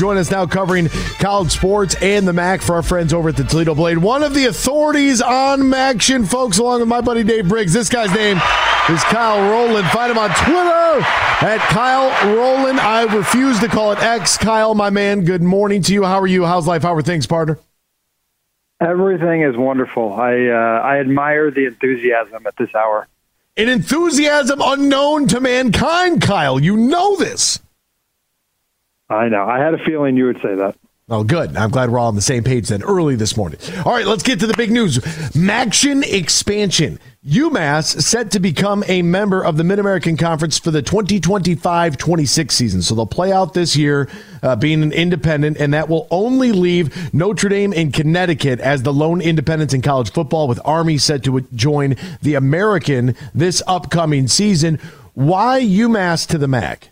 Join us now covering college sports and the MAC for our friends over at the Toledo Blade. One of the authorities on MACtion, folks, along with my buddy Dave Briggs. This guy's name is Kyle Rowland. Find him on Twitter at Kyle Rowland. I refuse to call it X. Kyle, my man, good morning to you. How are you? How's life? How are things, partner? Everything is wonderful. I uh, I admire the enthusiasm at this hour. An enthusiasm unknown to mankind, Kyle. You know this. I know. I had a feeling you would say that. Oh, good. I'm glad we're all on the same page then early this morning. All right, let's get to the big news. MACtion expansion. UMass set to become a member of the Mid American Conference for the 2025 26 season. So they'll play out this year uh, being an independent, and that will only leave Notre Dame and Connecticut as the lone independents in college football, with Army set to join the American this upcoming season. Why UMass to the MAC?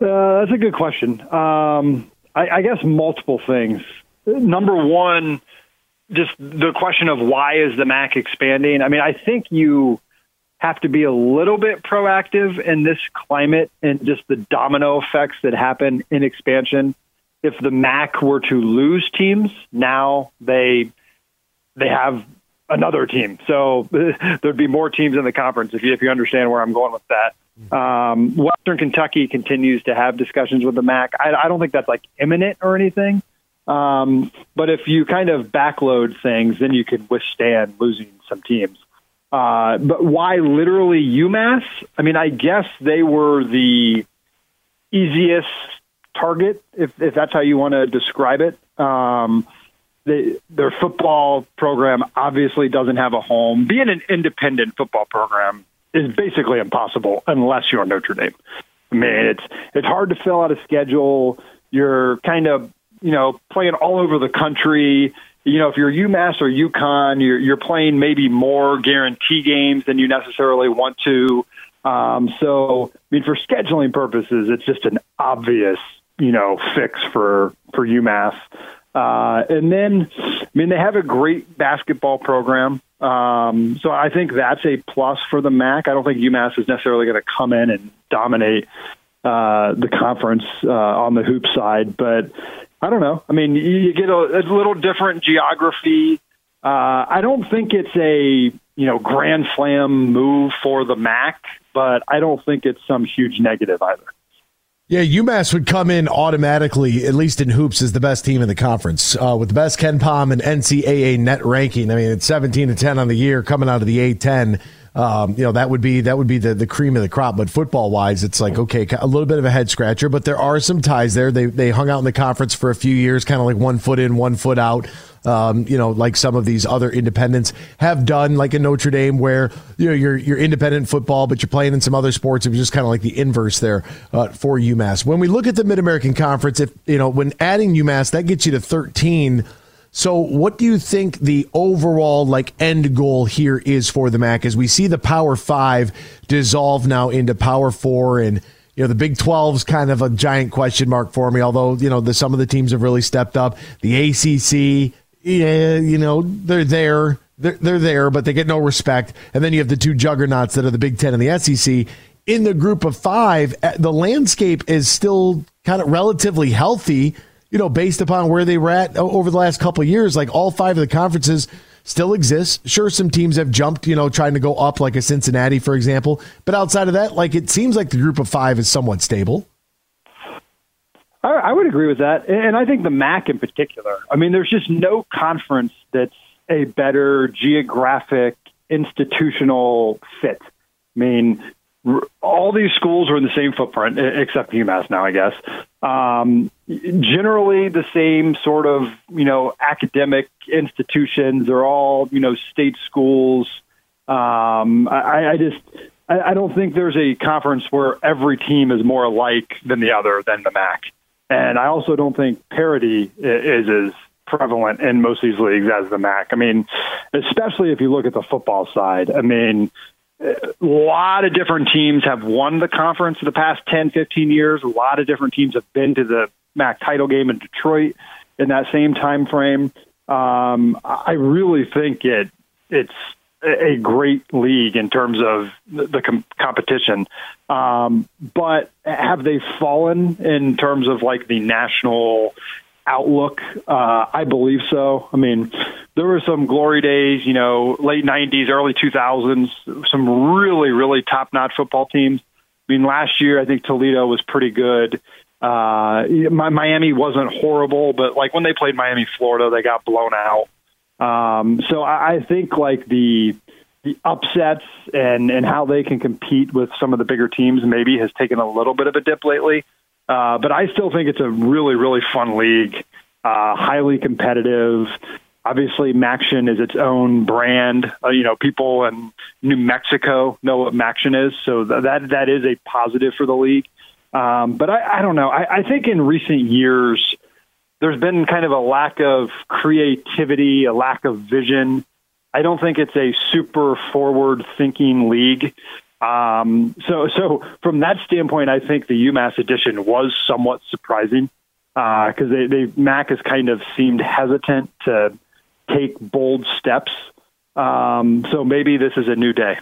Uh, that's a good question. Um, I, I guess multiple things. Number one, just the question of why is the MAC expanding? I mean, I think you have to be a little bit proactive in this climate and just the domino effects that happen in expansion. If the MAC were to lose teams, now they they have another team. So there'd be more teams in the conference if you if you understand where I'm going with that. Um, Western Kentucky continues to have discussions with the MAC. I, I don't think that's like imminent or anything. Um, but if you kind of backload things, then you can withstand losing some teams. Uh, but why literally UMass? I mean, I guess they were the easiest target, if, if that's how you want to describe it. Um, they, their football program obviously doesn't have a home. Being an independent football program is basically impossible unless you're Notre Dame. I mean, it's it's hard to fill out a schedule. You're kind of you know playing all over the country. You know, if you're UMass or UConn, you're you're playing maybe more guarantee games than you necessarily want to. Um, so, I mean, for scheduling purposes, it's just an obvious you know fix for for UMass. Uh, and then, mean, they have a great basketball program. Um, so I think that's a plus for the MAC. I don't think UMass is necessarily going to come in and dominate uh, the conference uh, on the hoop side, but I don't know. I mean, you get a, a little different geography. Uh, I don't think it's a you know grand slam move for the MAC, but I don't think it's some huge negative either. Yeah, UMass would come in automatically, at least in hoops, as the best team in the conference uh, with the best KenPom and NCAA net ranking. I mean, it's 17 to 10 on the year coming out of the A10. Um, you know that would be that would be the, the cream of the crop. But football wise, it's like okay, a little bit of a head scratcher. But there are some ties there. They they hung out in the conference for a few years, kind of like one foot in, one foot out um, you know, like some of these other independents have done, like in Notre Dame, where you know you're you're independent football, but you're playing in some other sports. It was just kind of like the inverse there uh, for UMass. When we look at the Mid American Conference, if you know, when adding UMass, that gets you to 13. So, what do you think the overall like end goal here is for the MAC as we see the Power Five dissolve now into Power Four and you know, the Big 12's kind of a giant question mark for me, although, you know, the, some of the teams have really stepped up. The ACC, yeah, you know, they're there. They're, they're there, but they get no respect. And then you have the two juggernauts that are the Big Ten and the SEC. In the group of five, uh, the landscape is still kind of relatively healthy, you know, based upon where they were at over the last couple of years. Like all five of the conferences still exist. Sure, some teams have jumped, you know, trying to go up, like a Cincinnati, for example. But outside of that, like it seems like the group of five is somewhat stable. I, I would agree with that, and I think the MAC in particular. I mean, there's just no conference that's a better geographic institutional fit. I mean, all these schools are in the same footprint, except UMass now, I guess. Um, generally, the same sort of you know academic institutions. They're all you know state schools. Um, I, I just I, I don't think there's a conference where every team is more alike than the other than the MAC. And I also don't think parity is as prevalent in most of these leagues as the MAC. I mean, especially if you look at the football side. I mean, a lot of different teams have won the conference in the past 10, 15 years. A lot of different teams have been to the MAC title game in Detroit in that same time frame. Um, I really think it it's a great league in terms of the com- competition. Um, but have they fallen in terms of like the national outlook? Uh, I believe so. I mean, there were some glory days, you know, late 90s, early 2000s, some really, really top notch football teams. I mean, last year, I think Toledo was pretty good. Uh, Miami wasn't horrible, but like when they played Miami, Florida, they got blown out. Um, so I, I think like the the upsets and and how they can compete with some of the bigger teams maybe has taken a little bit of a dip lately. Uh, but I still think it's a really really fun league, uh, highly competitive. Obviously, MACtion is its own brand. Uh, you know, people in New Mexico know what MACtion is, so that that is a positive for the league. Um, but I, I don't know. I, I think in recent years there's been kind of a lack of creativity, a lack of vision. I don't think it's a super forward thinking league. Um, so, so from that standpoint, I think the UMass edition was somewhat surprising because uh, they, they Mac has kind of seemed hesitant to take bold steps. Um, so maybe this is a new day.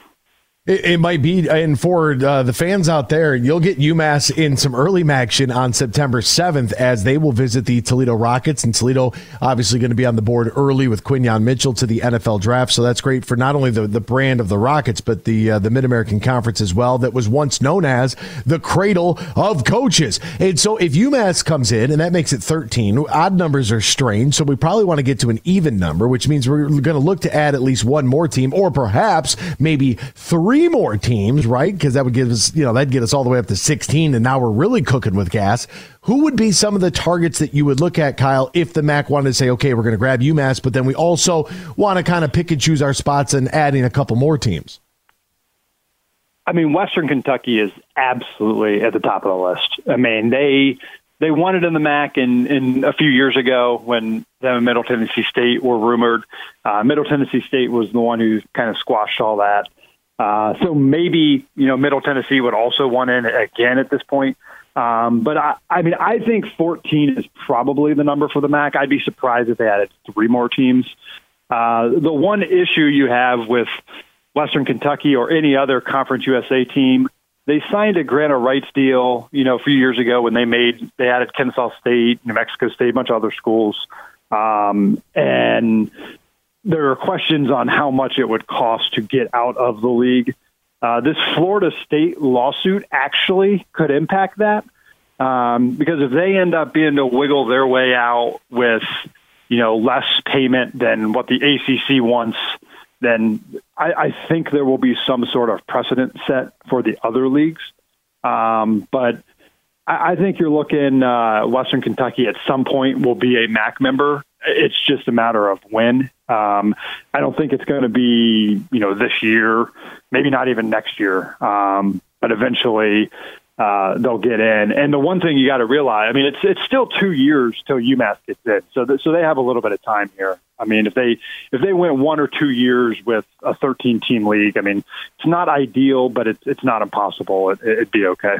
It, it, might be, and for uh, the fans out there, you'll get UMass in some early action on September 7th as they will visit the Toledo Rockets. And Toledo obviously going to be on the board early with Quinyon Mitchell to the NFL draft. So that's great for not only the, the brand of the Rockets, but the uh, the Mid American Conference as well, that was once known as the cradle of coaches. And so if UMass comes in, and that makes it 13, odd numbers are strange. So we probably want to get to an even number, which means we're going to look to add at least one more team, or perhaps maybe three three more teams, right? Because that would give us, you know, that'd get us all the way up to 16, and now we're really cooking with gas. Who would be some of the targets that you would look at, Kyle, if the MAC wanted to say, okay, we're going to grab UMass, but then we also want to kind of pick and choose our spots and adding a couple more teams? I mean, Western Kentucky is absolutely at the top of the list. I mean, they they it in the MAC in, in a few years ago when them and Middle Tennessee State were rumored. Uh, Middle Tennessee State was the one who kind of squashed all that. Uh, so maybe you know Middle Tennessee would also want in again at this point. Um, but I, I mean, I think 14 is probably the number for the MAC. I'd be surprised if they added three more teams. Uh, the one issue you have with Western Kentucky or any other Conference USA team, they signed a grant of rights deal, you know, a few years ago when they made they added Kennesaw State, New Mexico State, a bunch of other schools, um, and there are questions on how much it would cost to get out of the league. Uh, this Florida State lawsuit actually could impact that um, because if they end up being to wiggle their way out with you know less payment than what the ACC wants, then I, I think there will be some sort of precedent set for the other leagues. Um, but I, I think you're looking uh, Western Kentucky at some point will be a MAC member. It's just a matter of when. Um, I don't think it's going to be, you know, this year, maybe not even next year, um, but eventually uh, they'll get in. And the one thing you got to realize, I mean, it's it's still two years till UMass gets in, so th- so they have a little bit of time here. I mean, if they if they went one or two years with a 13 team league, I mean, it's not ideal, but it's it's not impossible. It, it'd be okay.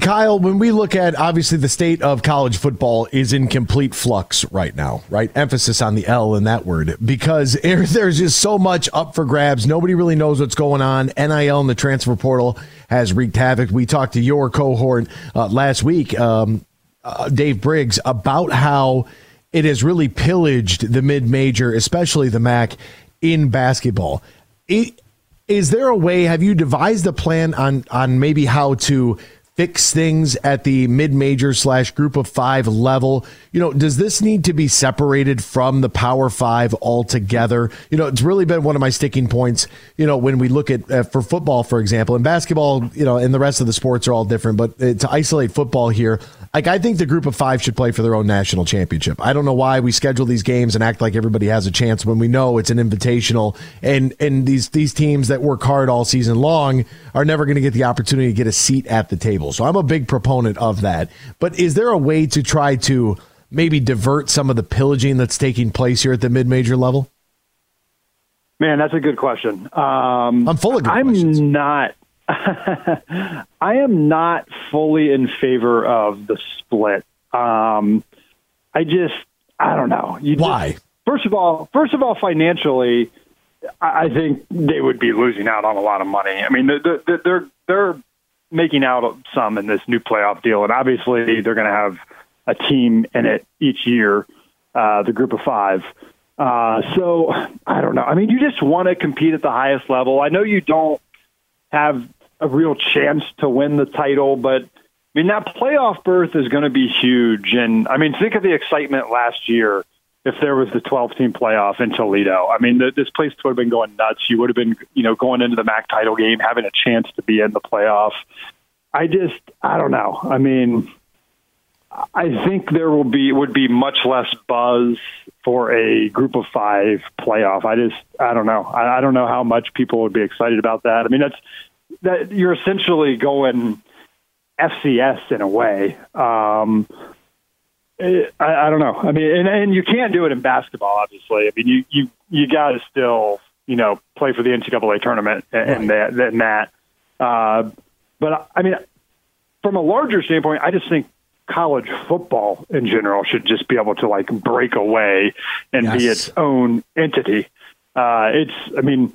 Kyle, when we look at obviously the state of college football is in complete flux right now, right? Emphasis on the L in that word because there's just so much up for grabs. Nobody really knows what's going on. NIL and the transfer portal has wreaked havoc. We talked to your cohort uh, last week, um, uh, Dave Briggs, about how it has really pillaged the mid major, especially the MAC, in basketball. It, is there a way? Have you devised a plan on on maybe how to fix things at the mid-major slash group of five level you know does this need to be separated from the power five altogether you know it's really been one of my sticking points you know when we look at uh, for football for example and basketball you know and the rest of the sports are all different but uh, to isolate football here like I think the group of five should play for their own national championship. I don't know why we schedule these games and act like everybody has a chance when we know it's an invitational and and these these teams that work hard all season long are never going to get the opportunity to get a seat at the table. So I'm a big proponent of that. But is there a way to try to maybe divert some of the pillaging that's taking place here at the mid-major level? Man, that's a good question. Um, I'm full of good I'm questions. not I am not fully in favor of the split. Um, I just, I don't know. You Why? Just, first of all, first of all, financially, I think they would be losing out on a lot of money. I mean, they're they're, they're making out some in this new playoff deal, and obviously they're going to have a team in it each year, uh, the group of five. Uh, so I don't know. I mean, you just want to compete at the highest level. I know you don't have a real chance to win the title, but I mean that playoff berth is going to be huge. And I mean, think of the excitement last year if there was the 12 team playoff in Toledo. I mean, the, this place would have been going nuts. You would have been, you know, going into the MAC title game, having a chance to be in the playoff. I just, I don't know. I mean, I think there will be would be much less buzz for a group of five playoff. I just I don't know. I, I don't know how much people would be excited about that. I mean that's that you're essentially going FCS in a way. Um, I, I don't know. I mean, and, and you can't do it in basketball, obviously. I mean, you you you got to still you know play for the NCAA tournament and, right. that and that. Uh, but I mean, from a larger standpoint, I just think college football in general should just be able to like break away and yes. be its own entity. Uh, it's, I mean,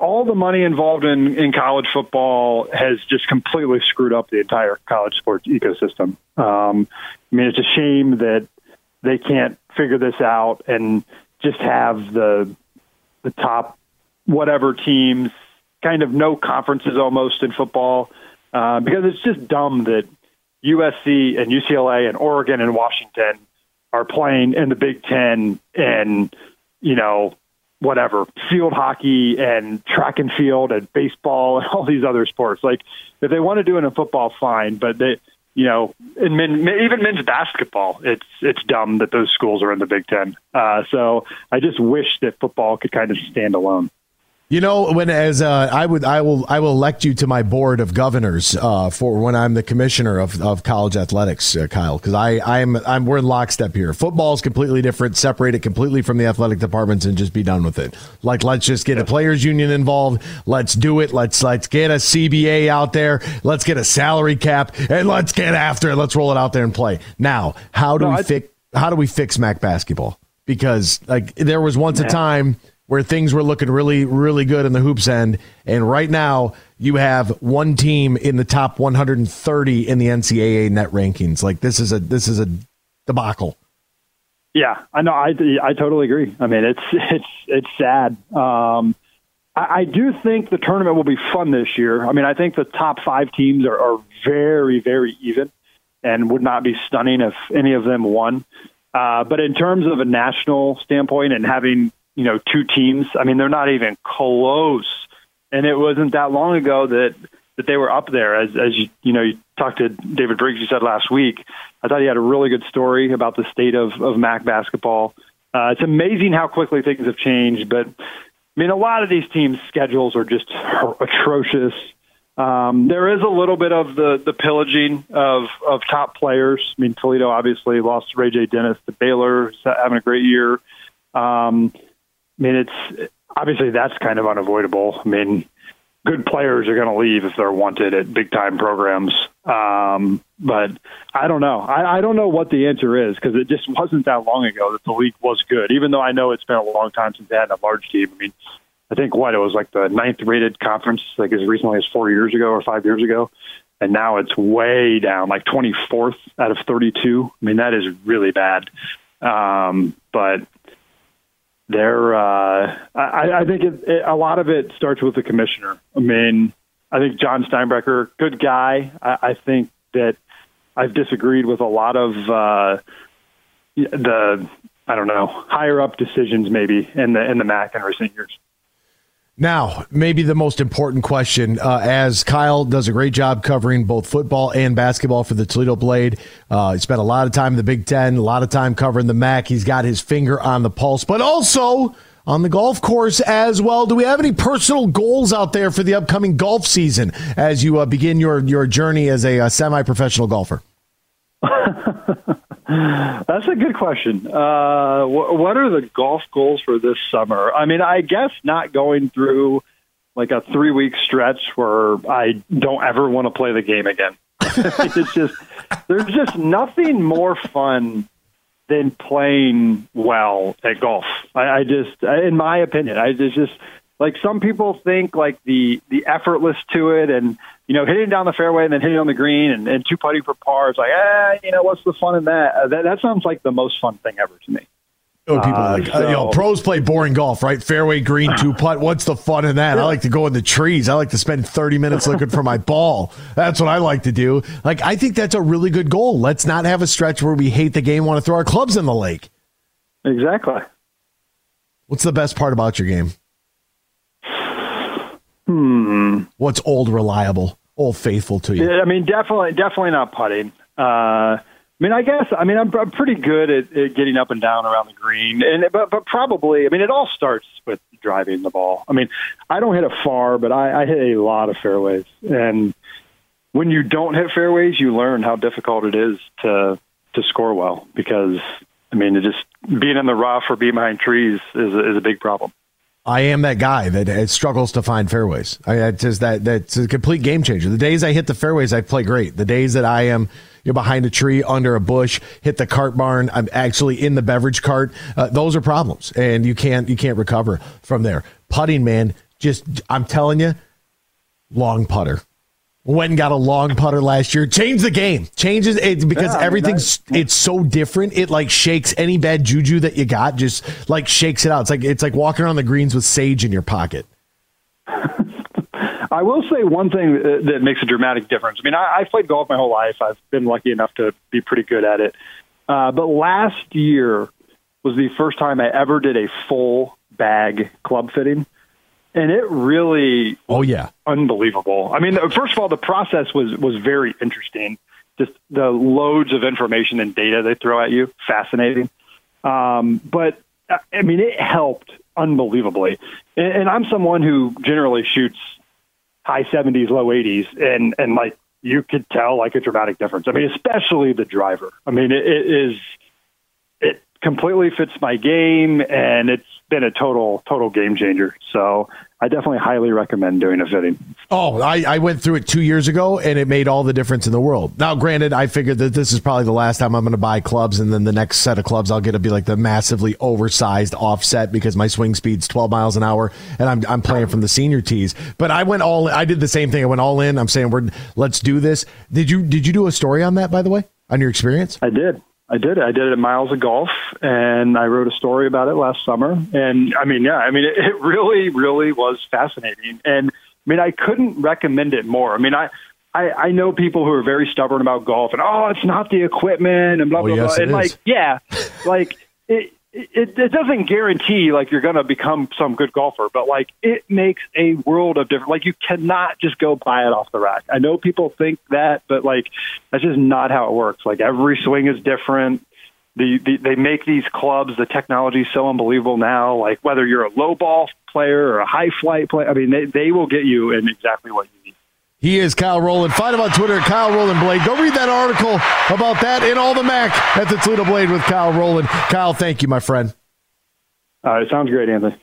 all the money involved in, in college football has just completely screwed up the entire college sports ecosystem. Um, I mean, it's a shame that they can't figure this out and just have the the top whatever teams kind of no conferences almost in football uh, because it's just dumb that USC and UCLA and Oregon and Washington are playing in the Big Ten and, you know, whatever, field hockey and track and field and baseball and all these other sports. Like, if they want to do it in football, fine. But they, you know, in men, even men's basketball, it's it's dumb that those schools are in the Big Ten. Uh, so I just wish that football could kind of stand alone. You know, when as uh, I would, I will, I will elect you to my board of governors uh, for when I'm the commissioner of, of college athletics, uh, Kyle, because I, I'm, I'm, we're in lockstep here. Football is completely different, separated completely from the athletic departments, and just be done with it. Like, let's just get a players' union involved. Let's do it. Let's let's get a CBA out there. Let's get a salary cap, and let's get after it. Let's roll it out there and play. Now, how do no, we fix? How do we fix MAC basketball? Because like there was once yeah. a time where things were looking really, really good in the hoops end. And right now, you have one team in the top 130 in the NCAA net rankings. Like this is a this is a debacle. Yeah, I know. I I totally agree. I mean, it's it's it's sad. Um, I, I do think the tournament will be fun this year. I mean, I think the top five teams are, are very very even, and would not be stunning if any of them won. Uh, but in terms of a national standpoint and having you know, two teams. I mean, they're not even close. And it wasn't that long ago that that they were up there. As as you you know, you talked to David Briggs. You said last week. I thought he had a really good story about the state of of MAC basketball. Uh, it's amazing how quickly things have changed, but I mean, a lot of these teams' schedules are just atrocious. Um, there is a little bit of the the pillaging of of top players. I mean, Toledo obviously lost Ray J. Dennis to Baylor, having a great year. Um, mean, it's obviously that's kind of unavoidable. I mean, good players are going to leave if they're wanted at big time programs. Um, but I don't know. I, I don't know what the answer is because it just wasn't that long ago that the league was good. Even though I know it's been a long time since they had a large team. I mean, I think what it was like the ninth rated conference, like as recently as four years ago or five years ago, and now it's way down, like 24th out of 32. I mean, that is really bad. Um, but they're uh, I, I think it, it, a lot of it starts with the commissioner. I mean, I think Jon Steinbrecher, good guy. I, I think that I've disagreed with a lot of uh, the I don't know higher up decisions maybe in the in the MAC in recent years. Now, maybe the most important question, uh, as Kyle does a great job covering both football and basketball for the Toledo Blade. Uh, he spent a lot of time in the Big Ten, a lot of time covering the MAC. He's got his finger on the pulse, but also on the golf course as well. Do we have any personal goals out there for the upcoming golf season as you uh, begin your, your journey as a, a semi professional golfer? That's a good question. Uh, wh- what are the golf goals for this summer? I mean, I guess not going through like a three week stretch where I don't ever want to play the game again. it's just there's just nothing more fun than playing well at golf. I, I just, in my opinion, I just, just like some people think like the the effortless to it and you know hitting down the fairway and then hitting on the green and, and two putting for par is like ah you know what's the fun in that? Uh, that that sounds like the most fun thing ever to me. Oh, people uh, like, so, you know, pros play boring golf, right? Fairway green, two putt. What's the fun in that? I like to go in the trees. I like to spend 30 minutes looking for my ball. That's what I like to do. Like, I think that's a really good goal. Let's not have a stretch where we hate the game, want to throw our clubs in the lake. Exactly. What's the best part about your game? Hmm. What's old reliable, old faithful to you? I mean, definitely, definitely not putting. Uh, I mean, I guess I mean I'm, I'm pretty good at, at getting up and down around the green, and but but probably I mean it all starts with driving the ball. I mean, I don't hit it far, but I, I hit a lot of fairways, and when you don't hit fairways, you learn how difficult it is to to score well because I mean, it just being in the rough or being behind trees is is a big problem. I am that guy that struggles to find fairways. I just that that's a complete game changer. The days I hit the fairways, I play great. The days that I am you're behind a tree, under a bush, hit the cart barn. I'm actually in the beverage cart. Uh, those are problems, and you can't you can't recover from there. Putting, man, just I'm telling you, long putter. Went and got a long putter last year. Changed the game. Changes it because yeah, everything's I mean, it's so different. It like shakes any bad juju that you got. Just like shakes it out. It's like it's like walking around the greens with sage in your pocket. I will say one thing that makes a dramatic difference. I mean, I, I've played golf my whole life. I've been lucky enough to be pretty good at it. Uh, but last year was the first time I ever did a full bag club fitting. And it really, oh yeah, unbelievable. I mean, first of all, the process was was very interesting. Just the loads of information and data they throw at you, fascinating. Um, but I mean, it helped unbelievably. And, and I'm someone who generally shoots high 70s, low 80s, and and like you could tell like a dramatic difference. I mean, especially the driver. I mean, it, it is it completely fits my game, and it's been a total total game changer. So I definitely highly recommend doing a fitting. Oh, I, I went through it two years ago and it made all the difference in the world. Now, granted, I figured that this is probably the last time I'm going to buy clubs, and then the next set of clubs I'll get to be like the massively oversized offset because my swing speed's 12 miles an hour and I'm, I'm playing from the senior tees. But I went all, I did the same thing. I went all in. I'm saying, we're, let's do this. Did you, did you do a story on that, by the way, on your experience? I did. I did it. I did it at Miles of Golf, and I wrote a story about it last summer. And I mean, yeah, I mean, it, it really, really was fascinating. And I mean, I couldn't recommend it more. I mean, I, I, I know people who are very stubborn about golf, and oh, it's not the equipment, and blah blah yes, blah. And like, yeah, like it, it, it doesn't guarantee like you're going to become some good golfer, but like it makes a world of difference. Like you cannot just go buy it off the rack. I know people think that, but like that's just not how it works. Like every swing is different. The, the they make these clubs. The technology is so unbelievable now. Like whether you're a low ball player or a high flight player, I mean, they they will get you in exactly what you. He is Kyle Rowland. Find him on Twitter at Kyle Rowland Blade. Go read that article about that in all the Mac at the Toledo Blade with Kyle Rowland. Kyle, thank you, my friend. All right, sounds great, Anthony.